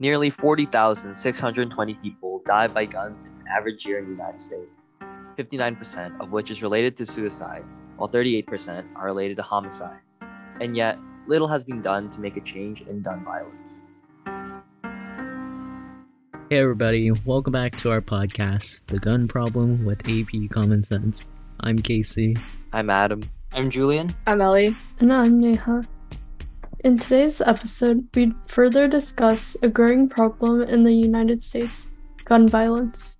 Nearly 40,620 people die by guns in an average year in the United States, 59% of which is related to suicide, while 38% are related to homicides. And yet, little has been done to make a change in gun violence. Hey, everybody, welcome back to our podcast, The Gun Problem with AP Common Sense. I'm Casey. I'm Adam. I'm Julian. I'm Ellie. And I'm Neha. In today's episode, we further discuss a growing problem in the United States gun violence.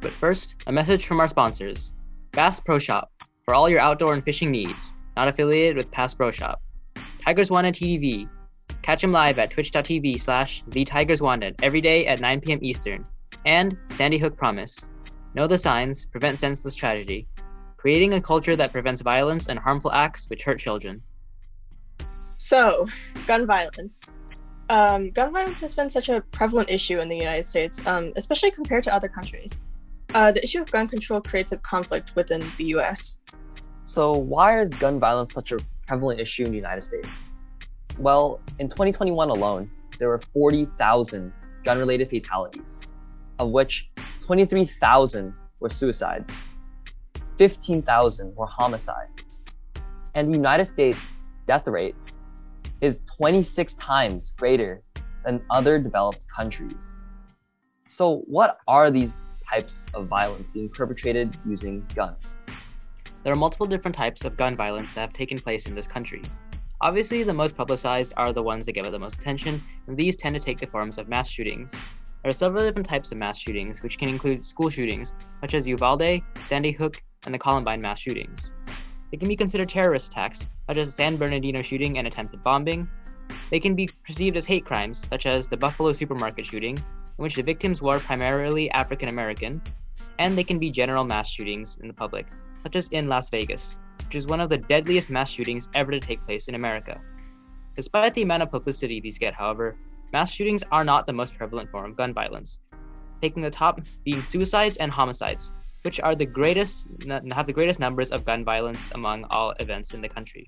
But first, a message from our sponsors Bass Pro Shop, for all your outdoor and fishing needs, not affiliated with Bass Pro Shop. Tigers Wanted TV. Catch them live at twitch.tv slash the Tigers every day at 9 p.m. Eastern. And Sandy Hook Promise. Know the signs, prevent senseless tragedy. Creating a culture that prevents violence and harmful acts which hurt children. So, gun violence. Um, gun violence has been such a prevalent issue in the United States, um, especially compared to other countries. Uh, the issue of gun control creates a conflict within the US. So, why is gun violence such a prevalent issue in the United States? Well, in 2021 alone, there were 40,000 gun related fatalities, of which 23,000 were suicide, 15,000 were homicides. And the United States death rate is 26 times greater than other developed countries. So, what are these types of violence being perpetrated using guns? There are multiple different types of gun violence that have taken place in this country. Obviously, the most publicized are the ones that get the most attention, and these tend to take the forms of mass shootings. There are several different types of mass shootings, which can include school shootings, such as Uvalde, Sandy Hook, and the Columbine mass shootings. They can be considered terrorist attacks, such as the San Bernardino shooting and attempted bombing. They can be perceived as hate crimes, such as the Buffalo supermarket shooting, in which the victims were primarily African American. And they can be general mass shootings in the public, such as in Las Vegas, which is one of the deadliest mass shootings ever to take place in America. Despite the amount of publicity these get, however, mass shootings are not the most prevalent form of gun violence, taking the top being suicides and homicides, which are the greatest have the greatest numbers of gun violence among all events in the country.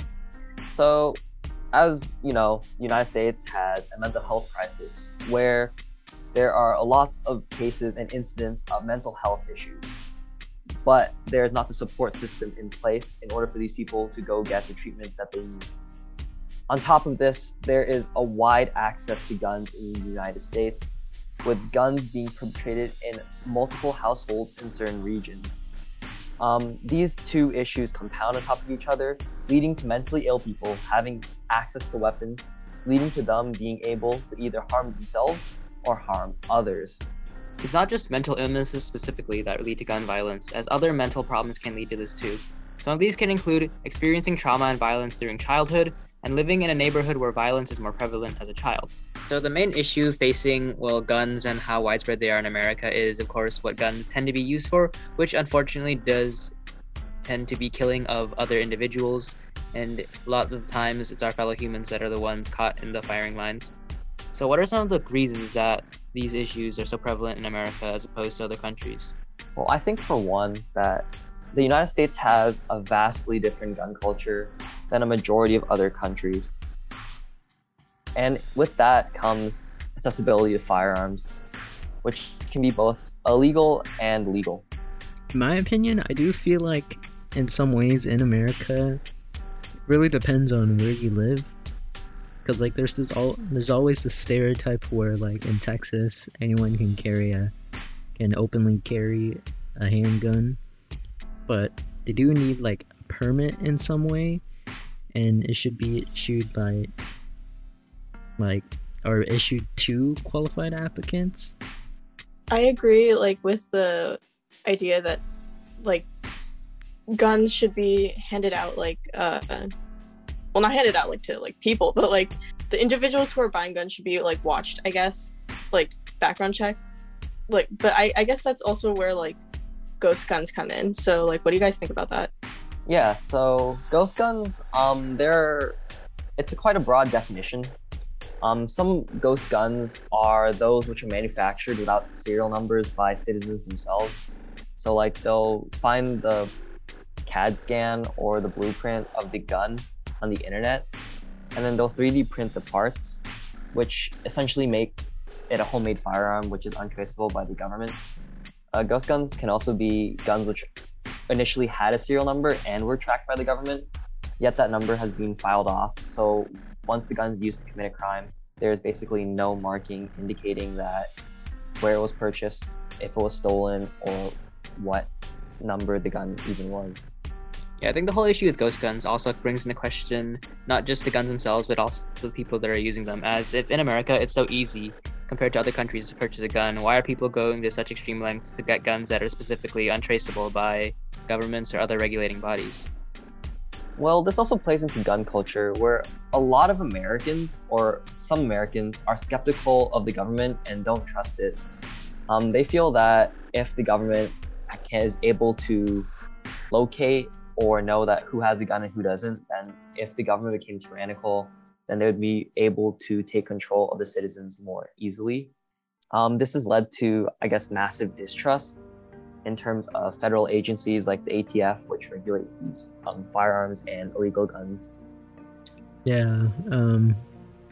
So, as you know, United States has a mental health crisis where there are a lot of cases and incidents of mental health issues, but there's not the support system in place in order for these people to go get the treatment that they need. On top of this, there is a wide access to guns in the United States, with guns being perpetrated in multiple households in certain regions. Um, these two issues compound on top of each other, leading to mentally ill people having access to weapons, leading to them being able to either harm themselves or harm others. It's not just mental illnesses specifically that lead to gun violence, as other mental problems can lead to this too. Some of these can include experiencing trauma and violence during childhood, and living in a neighborhood where violence is more prevalent as a child. So the main issue facing well guns and how widespread they are in America is of course what guns tend to be used for, which unfortunately does tend to be killing of other individuals and a lot of times it's our fellow humans that are the ones caught in the firing lines. So what are some of the reasons that these issues are so prevalent in America as opposed to other countries? Well, I think for one that the United States has a vastly different gun culture than a majority of other countries. And with that comes accessibility to firearms, which can be both illegal and legal. In my opinion, I do feel like in some ways in America, it really depends on where you live. Because like there's this all there's always this stereotype where like in Texas anyone can carry a can openly carry a handgun, but they do need like a permit in some way and it should be issued by like or issued to qualified applicants. I agree like with the idea that like guns should be handed out like uh well not handed out like to like people but like the individuals who are buying guns should be like watched i guess like background checked like but i i guess that's also where like ghost guns come in. So like what do you guys think about that yeah, so ghost guns, um, they're it's a quite a broad definition. Um, some ghost guns are those which are manufactured without serial numbers by citizens themselves. So like they'll find the CAD scan or the blueprint of the gun on the internet, and then they'll 3D print the parts, which essentially make it a homemade firearm, which is untraceable by the government. Uh, ghost guns can also be guns which initially had a serial number and were tracked by the government, yet that number has been filed off. So once the gun is used to commit a crime, there's basically no marking indicating that where it was purchased, if it was stolen, or what number the gun even was. Yeah, I think the whole issue with ghost guns also brings into question not just the guns themselves, but also the people that are using them. As if in America it's so easy compared to other countries to purchase a gun, why are people going to such extreme lengths to get guns that are specifically untraceable by governments or other regulating bodies? Well, this also plays into gun culture, where a lot of Americans, or some Americans, are skeptical of the government and don't trust it. Um, they feel that if the government is able to locate or know that who has a gun and who doesn't, then if the government became tyrannical, then they would be able to take control of the citizens more easily. Um, this has led to, I guess, massive distrust in terms of federal agencies like the ATF, which regulate these um, firearms and illegal guns. Yeah, um,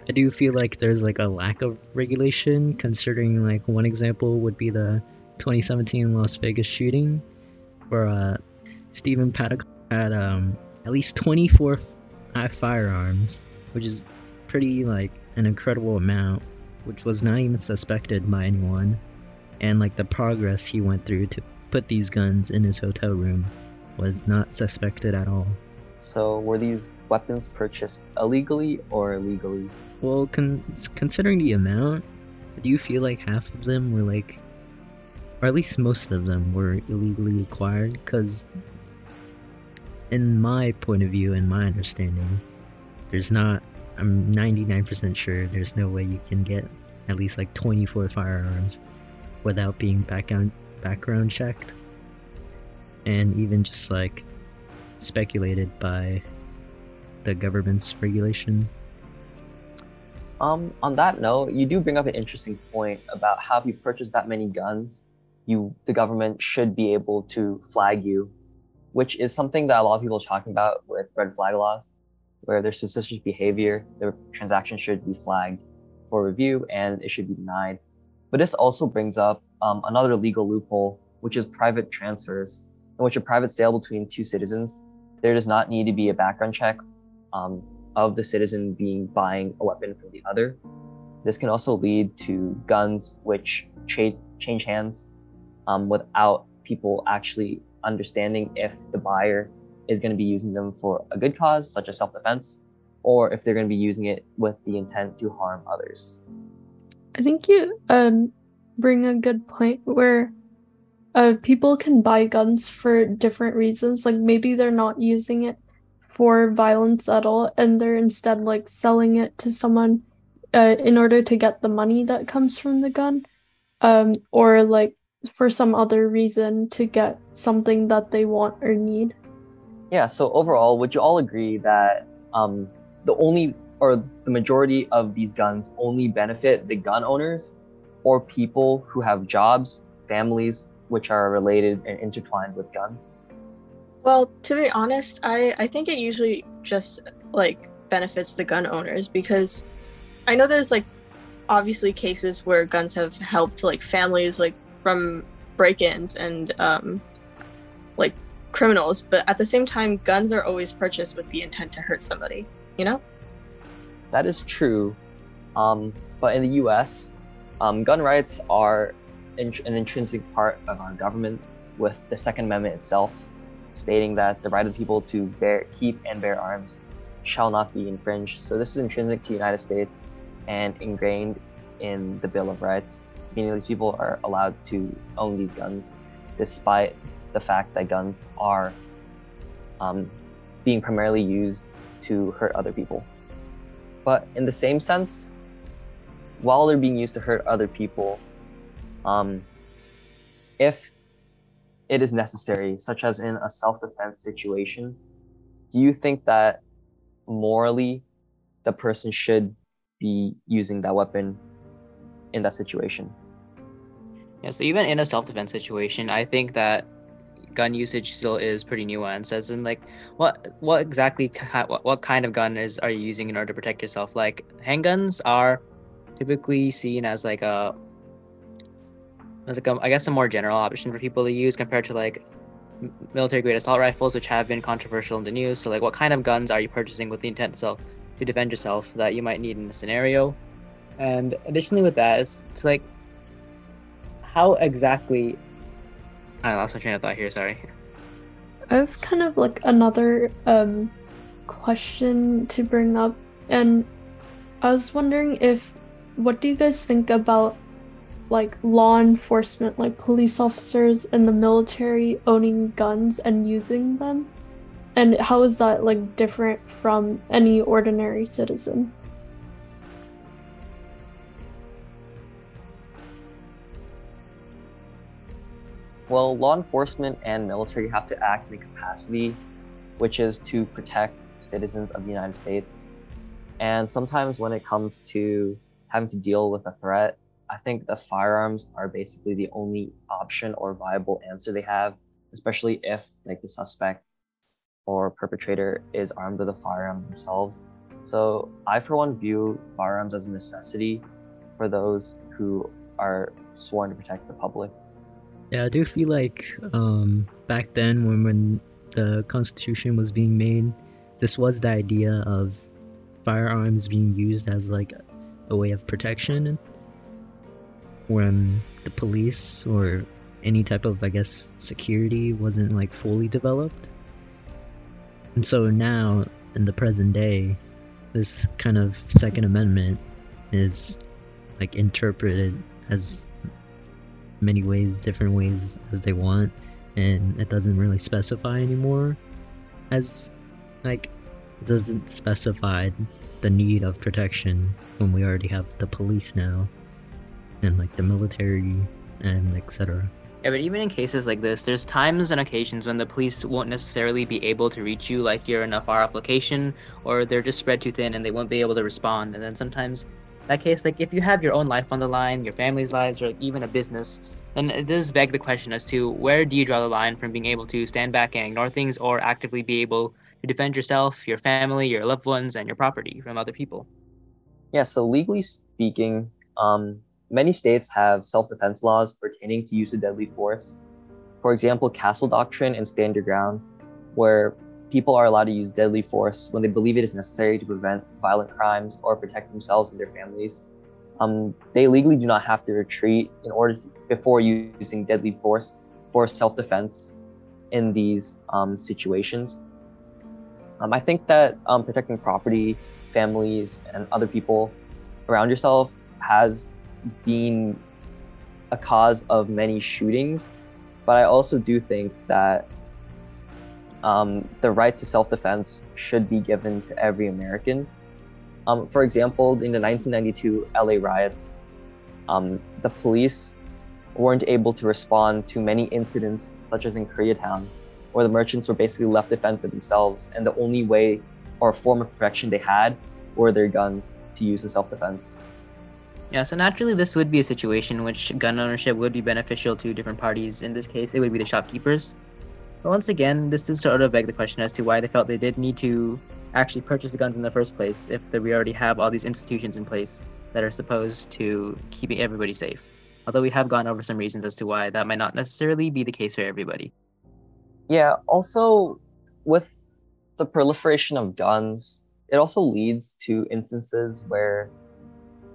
I do feel like there's like a lack of regulation, considering like one example would be the 2017 Las Vegas shooting, where uh, Stephen Paddock had um, at least 24 firearms, which is pretty like an incredible amount, which was not even suspected by anyone, and like the progress he went through to put these guns in his hotel room was not suspected at all. So, were these weapons purchased illegally or legally? Well, con- considering the amount, do you feel like half of them were like, or at least most of them were illegally acquired? Because, in my point of view and my understanding, there's not, I'm 99% sure there's no way you can get at least like 24 firearms without being background background checked and even just like speculated by the government's regulation. Um, on that note, you do bring up an interesting point about how if you purchase that many guns, you the government should be able to flag you, which is something that a lot of people are talking about with red flag laws, where there's suspicious behavior, the transaction should be flagged for review and it should be denied. But this also brings up um, another legal loophole, which is private transfers, in which a private sale between two citizens, there does not need to be a background check um, of the citizen being buying a weapon from the other. This can also lead to guns which cha- change hands um, without people actually understanding if the buyer is going to be using them for a good cause, such as self defense, or if they're going to be using it with the intent to harm others. I think you um, bring a good point where uh, people can buy guns for different reasons. Like maybe they're not using it for violence at all, and they're instead like selling it to someone uh, in order to get the money that comes from the gun, um, or like for some other reason to get something that they want or need. Yeah. So overall, would you all agree that um, the only or the majority of these guns only benefit the gun owners or people who have jobs, families, which are related and intertwined with guns? Well, to be honest, I, I think it usually just like benefits the gun owners because I know there's like obviously cases where guns have helped like families like from break-ins and um like criminals, but at the same time guns are always purchased with the intent to hurt somebody, you know? That is true. Um, but in the US, um, gun rights are in- an intrinsic part of our government, with the Second Amendment itself stating that the right of the people to bear, keep, and bear arms shall not be infringed. So this is intrinsic to the United States and ingrained in the Bill of Rights, meaning these people are allowed to own these guns, despite the fact that guns are um, being primarily used to hurt other people. But in the same sense, while they're being used to hurt other people, um, if it is necessary, such as in a self defense situation, do you think that morally the person should be using that weapon in that situation? Yeah, so even in a self defense situation, I think that gun usage still is pretty nuanced as in like what what exactly what, what kind of gun is are you using in order to protect yourself like handguns are typically seen as like a as like a, I guess a more general option for people to use compared to like military grade assault rifles, which have been controversial in the news. So like, what kind of guns are you purchasing with the intent to, to defend yourself that you might need in a scenario? And additionally, with that is to like, how exactly? I lost my train of thought here. Sorry. I have kind of like another um question to bring up, and I was wondering if what do you guys think about like law enforcement, like police officers and the military owning guns and using them? And how is that like different from any ordinary citizen? Well, law enforcement and military have to act in a capacity which is to protect citizens of the United States. And sometimes when it comes to having to deal with a threat, I think the firearms are basically the only option or viable answer they have, especially if like the suspect or perpetrator is armed with a firearm themselves. So I for one view firearms as a necessity for those who are sworn to protect the public. Yeah, I do feel like um, back then when when the Constitution was being made, this was the idea of firearms being used as like a way of protection when the police or any type of I guess security wasn't like fully developed. And so now in the present day, this kind of Second Amendment is like interpreted as many ways, different ways as they want, and it doesn't really specify anymore as like doesn't specify the need of protection when we already have the police now and like the military and etc. Yeah, but even in cases like this, there's times and occasions when the police won't necessarily be able to reach you, like you're in a far off location, or they're just spread too thin and they won't be able to respond. And then sometimes, that case, like if you have your own life on the line, your family's lives, or even a business, then it does beg the question as to where do you draw the line from being able to stand back and ignore things, or actively be able to defend yourself, your family, your loved ones, and your property from other people. Yeah, so legally speaking, um, Many states have self defense laws pertaining to use of deadly force. For example, Castle Doctrine and Stand Your Ground, where people are allowed to use deadly force when they believe it is necessary to prevent violent crimes or protect themselves and their families. Um, they legally do not have to retreat in order to, before using deadly force for self-defense in these um, situations. Um, I think that um, protecting property, families, and other people around yourself has been a cause of many shootings, but I also do think that um, the right to self defense should be given to every American. Um, for example, in the 1992 LA riots, um, the police weren't able to respond to many incidents, such as in Koreatown, where the merchants were basically left to fend for themselves, and the only way or form of protection they had were their guns to use in self defense. Yeah, so naturally, this would be a situation in which gun ownership would be beneficial to different parties. In this case, it would be the shopkeepers. But once again, this does sort of beg the question as to why they felt they did need to actually purchase the guns in the first place if we already have all these institutions in place that are supposed to keep everybody safe. Although we have gone over some reasons as to why that might not necessarily be the case for everybody. Yeah, also with the proliferation of guns, it also leads to instances where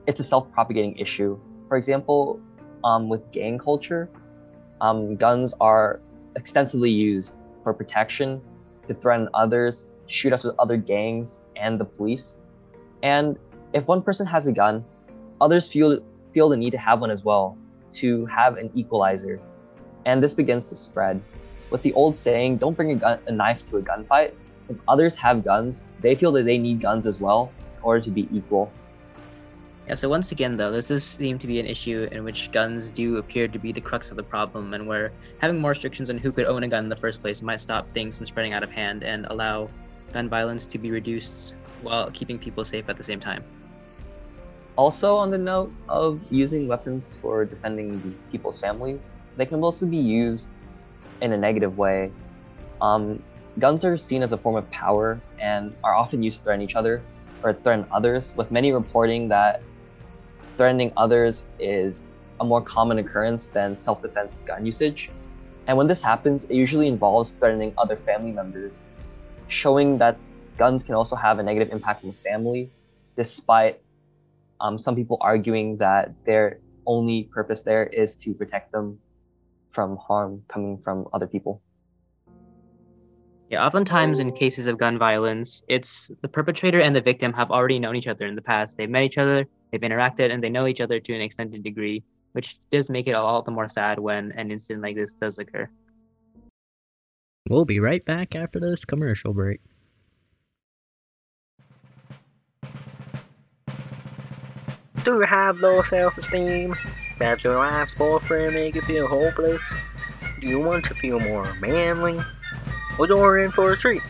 it's a self-propagating issue. For example, um, with gang culture, um, guns are extensively used for protection, to threaten others, shoot us with other gangs and the police. And if one person has a gun, others feel feel the need to have one as well, to have an equalizer. And this begins to spread. With the old saying, don't bring a, gun, a knife to a gunfight, if others have guns, they feel that they need guns as well in order to be equal. Yeah, so once again, though, this does seem to be an issue in which guns do appear to be the crux of the problem, and where having more restrictions on who could own a gun in the first place might stop things from spreading out of hand and allow gun violence to be reduced while keeping people safe at the same time. Also, on the note of using weapons for defending people's families, they can also be used in a negative way. Um, guns are seen as a form of power and are often used to threaten each other or threaten others, with many reporting that threatening others is a more common occurrence than self defense gun usage. And when this happens, it usually involves threatening other family members, showing that guns can also have a negative impact on the family, despite um, some people arguing that their only purpose there is to protect them from harm coming from other people. Yeah, oftentimes in cases of gun violence, it's the perpetrator and the victim have already known each other in the past. They've met each other, they've interacted, and they know each other to an extended degree, which does make it all the more sad when an incident like this does occur. We'll be right back after this commercial break. Do you have low self-esteem? Does your wife's boyfriend make you feel hopeless? Do you want to feel more manly? Well, you're in for a treat.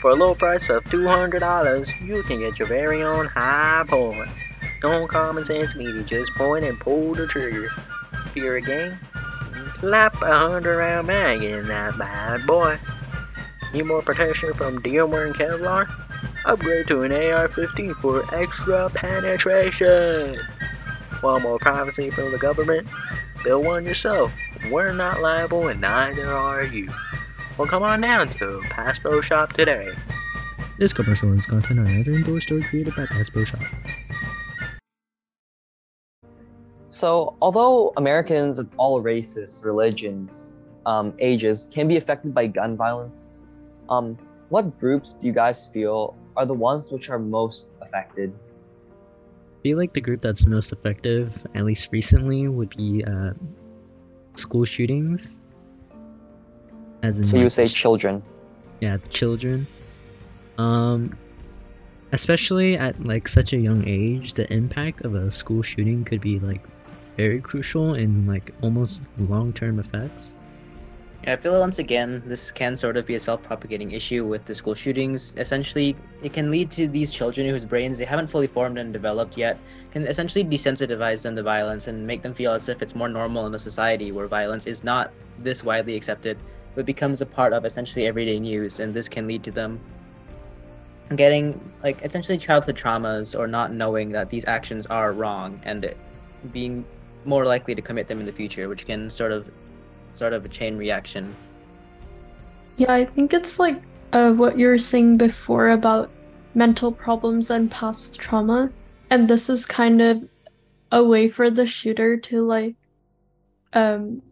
For a low price of $200, you can get your very own Hi-Point. No common sense needed, just point and pull the trigger. If you're a slap a hundred round mag in that bad boy. Need more protection from DMR and Kevlar? Upgrade to an AR-15 for extra penetration. Want more privacy from the government? Build one yourself. We're not liable and neither are you. Well, come on down to Pass Pro Shop today. This commercial is content are either endorsed or created by Bass Pro Shop. So, although Americans of all races, religions, um, ages can be affected by gun violence, um, what groups do you guys feel are the ones which are most affected? Feel like the group that's most effective, at least recently, would be uh, school shootings. As in, So you say children. yeah, the children. Um, especially at like such a young age, the impact of a school shooting could be like very crucial in like almost long-term effects. Yeah, I feel once again this can sort of be a self-propagating issue with the school shootings. Essentially, it can lead to these children whose brains they haven't fully formed and developed yet, can essentially desensitize them to violence and make them feel as if it's more normal in a society where violence is not this widely accepted, but becomes a part of essentially everyday news, and this can lead to them getting like essentially childhood traumas or not knowing that these actions are wrong and being more likely to commit them in the future, which can sort of sort of a chain reaction. Yeah, I think it's like uh, what you were saying before about mental problems and past trauma. And this is kind of a way for the shooter to like um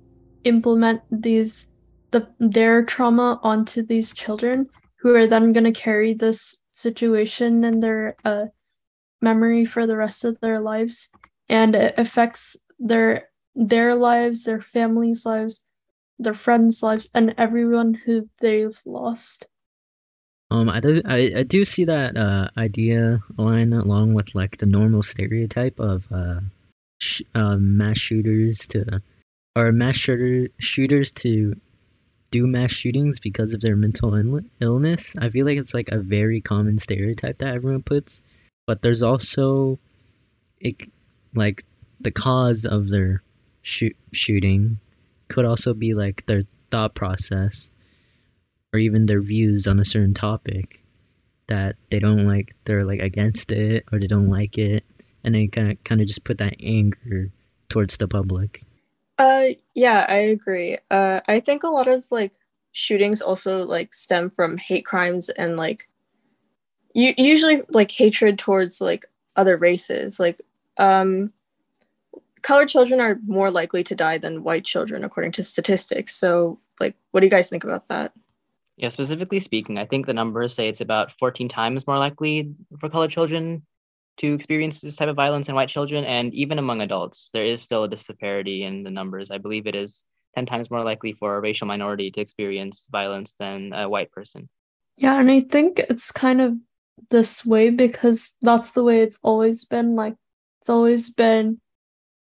implement these the their trauma onto these children who are then going to carry this situation in their uh memory for the rest of their lives and it affects their their lives, their families' lives, their friends' lives, and everyone who they've lost. Um, I do, I, I do see that uh, idea align along with like the normal stereotype of uh, sh- uh, mass shooters to, or mass shooter shooters to do mass shootings because of their mental Ill- illness. I feel like it's like a very common stereotype that everyone puts, but there's also, it like the cause of their shoot shooting could also be like their thought process or even their views on a certain topic that they don't like they're like against it or they don't like it and they kind of kind of just put that anger towards the public Uh, yeah, I agree. Uh, I think a lot of like shootings also like stem from hate crimes and like you usually like hatred towards like other races. Like, um, colored children are more likely to die than white children according to statistics. So, like, what do you guys think about that? Yeah, specifically speaking, I think the numbers say it's about 14 times more likely for colored children to experience this type of violence than white children. And even among adults, there is still a disparity in the numbers. I believe it is 10 times more likely for a racial minority to experience violence than a white person. Yeah, and I think it's kind of this way because that's the way it's always been. Like, it's always been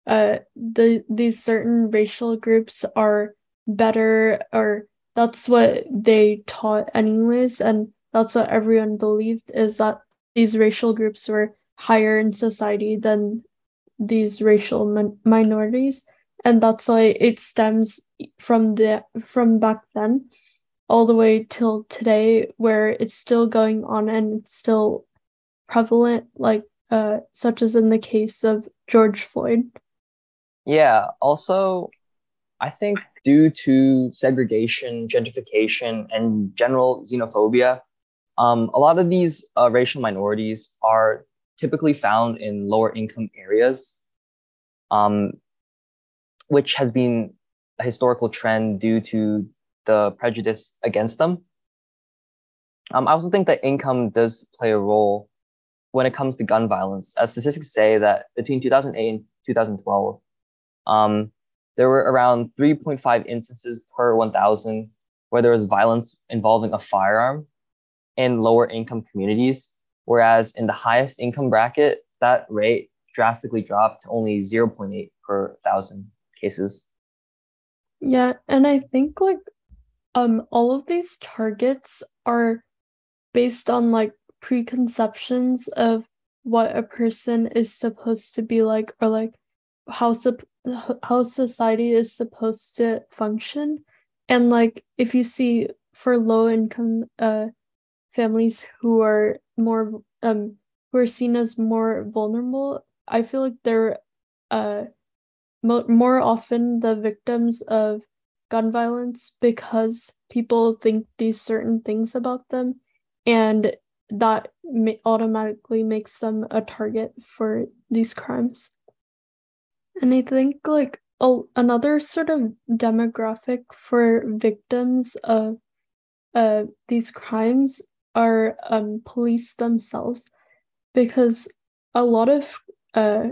uh the these certain racial groups are better or that's what they taught anyways and that's what everyone believed is that these racial groups were higher in society than these racial min- minorities and that's why it stems from the from back then all the way till today where it's still going on and it's still prevalent like uh, such as in the case of George Floyd. Yeah. Also, I think due to segregation, gentrification, and general xenophobia, um, a lot of these uh, racial minorities are typically found in lower income areas, um, which has been a historical trend due to the prejudice against them. Um, I also think that income does play a role when it comes to gun violence, as statistics say that between 2008 and 2012, um, there were around 3.5 instances per 1,000 where there was violence involving a firearm in lower income communities, whereas in the highest income bracket, that rate drastically dropped to only 0.8 per thousand cases. Yeah, and I think like um all of these targets are based on like preconceptions of what a person is supposed to be like or like how sup- how society is supposed to function. And like if you see for low income uh families who are more um who are seen as more vulnerable i feel like they're uh mo- more often the victims of gun violence because people think these certain things about them. And that ma- automatically makes them a target for these crimes and i think like another sort of demographic for victims of uh, these crimes are um, police themselves. Because a lot of uh,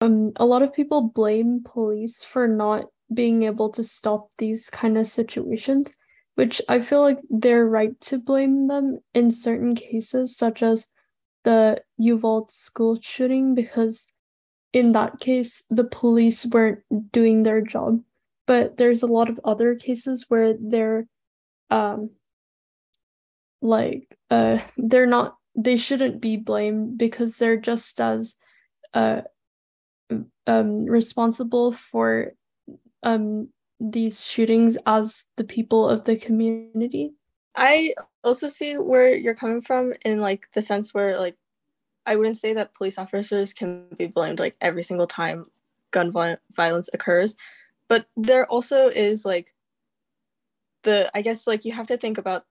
um, a lot of people blame police for not being able to stop these kind of situations which i feel like they're right to blame them in certain cases such as the uvalde school shooting because in that case the police weren't doing their job. But there's a lot of other cases where they're um like uh they're not they shouldn't be blamed because they're just as uh um responsible for um these shootings as the people of the community. I also see where you're coming from in like the sense where like I wouldn't say that police officers can be blamed like every single time gun violence occurs, but there also is like the I guess like you have to think about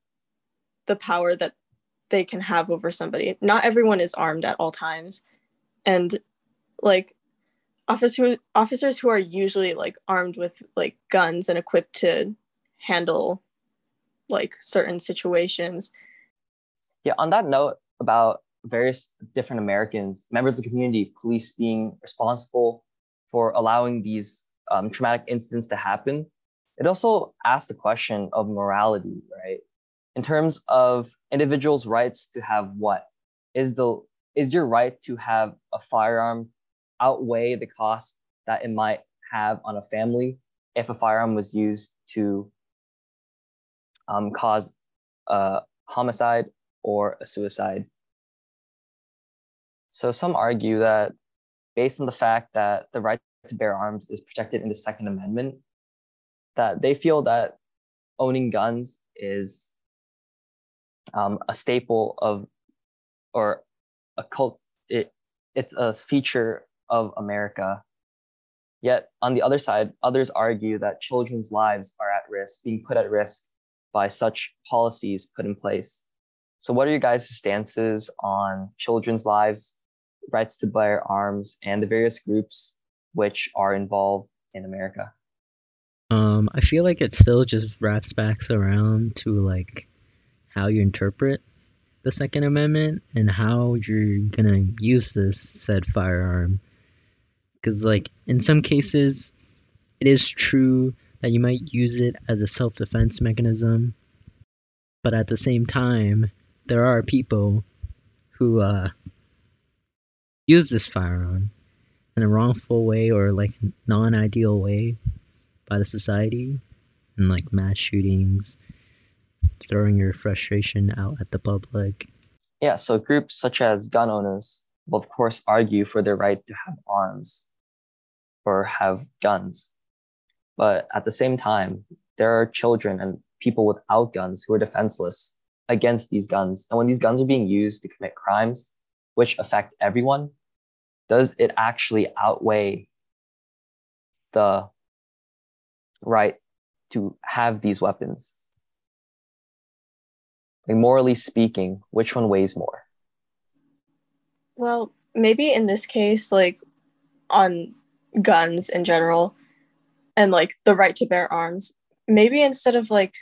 the power that they can have over somebody. Not everyone is armed at all times, and like officer officers who are usually like armed with like guns and equipped to handle like certain situations Yeah, on that note about various different Americans, members of the community, police being responsible for allowing these um, traumatic incidents to happen, it also asks the question of morality, right? In terms of individuals' rights to have what is the is your right to have a firearm outweigh the cost that it might have on a family if a firearm was used to um, cause a homicide or a suicide. So some argue that based on the fact that the right to bear arms is protected in the Second Amendment, that they feel that owning guns is um, a staple of or a cult it it's a feature of America. Yet on the other side, others argue that children's lives are at risk, being put at risk by such policies put in place. So, what are your guys' stances on children's lives, rights to bear arms, and the various groups which are involved in America? Um, I feel like it still just wraps back around to like how you interpret the Second Amendment and how you're gonna use this said firearm. Because like in some cases, it is true that you might use it as a self-defense mechanism, but at the same time, there are people who uh, use this firearm in a wrongful way or like non-ideal way by the society and like mass shootings throwing your frustration out at the public Yeah, so groups such as gun owners will, of course, argue for their right to have arms or have guns. But at the same time, there are children and people without guns who are defenseless against these guns. And when these guns are being used to commit crimes, which affect everyone, does it actually outweigh the right to have these weapons? Like morally speaking, which one weighs more? Well, maybe in this case, like on guns in general and like the right to bear arms, maybe instead of like,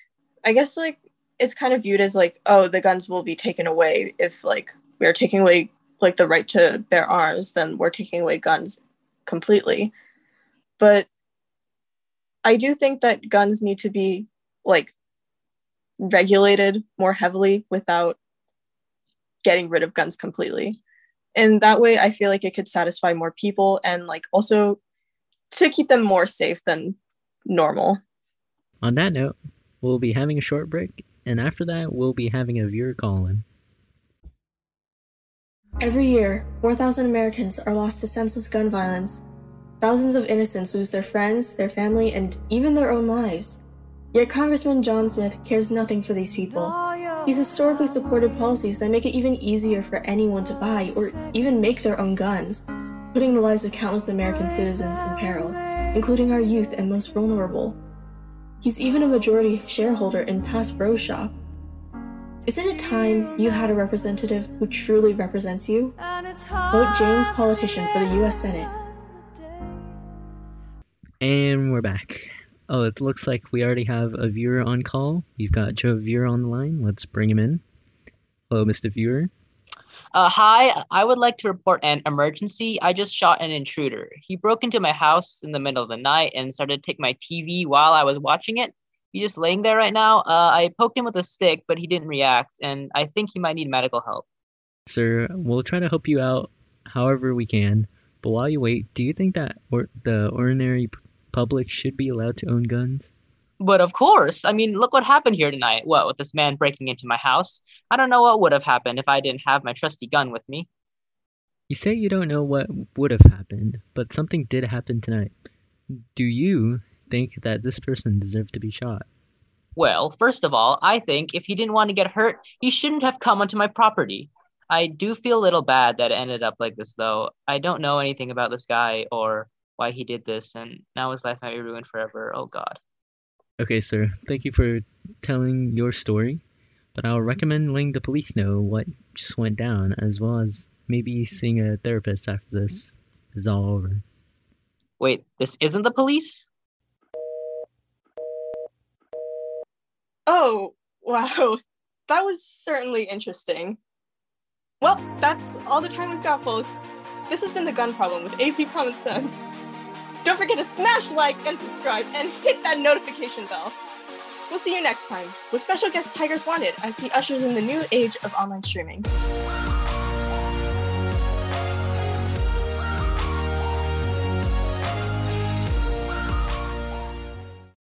I guess like it's kind of viewed as like, oh, the guns will be taken away if like we're taking away like the right to bear arms, then we're taking away guns completely. But I do think that guns need to be like regulated more heavily without getting rid of guns completely. And that way I feel like it could satisfy more people and like also to keep them more safe than normal. On that note, we'll be having a short break, and after that, we'll be having a viewer call in. Every year, 4,000 Americans are lost to senseless gun violence. Thousands of innocents lose their friends, their family, and even their own lives. Yet Congressman John Smith cares nothing for these people. He's historically supported policies that make it even easier for anyone to buy or even make their own guns, putting the lives of countless American citizens in peril, including our youth and most vulnerable. He's even a majority shareholder in Pass Bro Shop. Isn't it time you had a representative who truly represents you? Vote James Politician for the US Senate. And we're back. Oh, it looks like we already have a viewer on call. You've got Joe Viewer on the line. Let's bring him in. Hello, Mr. Viewer. Uh, hi, I would like to report an emergency. I just shot an intruder. He broke into my house in the middle of the night and started to take my TV while I was watching it. He's just laying there right now. Uh, I poked him with a stick, but he didn't react, and I think he might need medical help. Sir, we'll try to help you out however we can. But while you wait, do you think that or- the ordinary p- public should be allowed to own guns? But of course, I mean, look what happened here tonight. What, with this man breaking into my house? I don't know what would have happened if I didn't have my trusty gun with me. You say you don't know what would have happened, but something did happen tonight. Do you think that this person deserved to be shot? Well, first of all, I think if he didn't want to get hurt, he shouldn't have come onto my property. I do feel a little bad that it ended up like this, though. I don't know anything about this guy or why he did this, and now his life might be ruined forever. Oh, God. Okay, sir. Thank you for telling your story, but I'll recommend letting the police know what just went down, as well as maybe seeing a therapist after this is all over. Wait, this isn't the police? Oh, wow. That was certainly interesting. Well, that's all the time we've got, folks. This has been The Gun Problem with AP Common Sense. Don't forget to smash like and subscribe and hit that notification bell. We'll see you next time with special guest Tigers Wanted as he ushers in the new age of online streaming.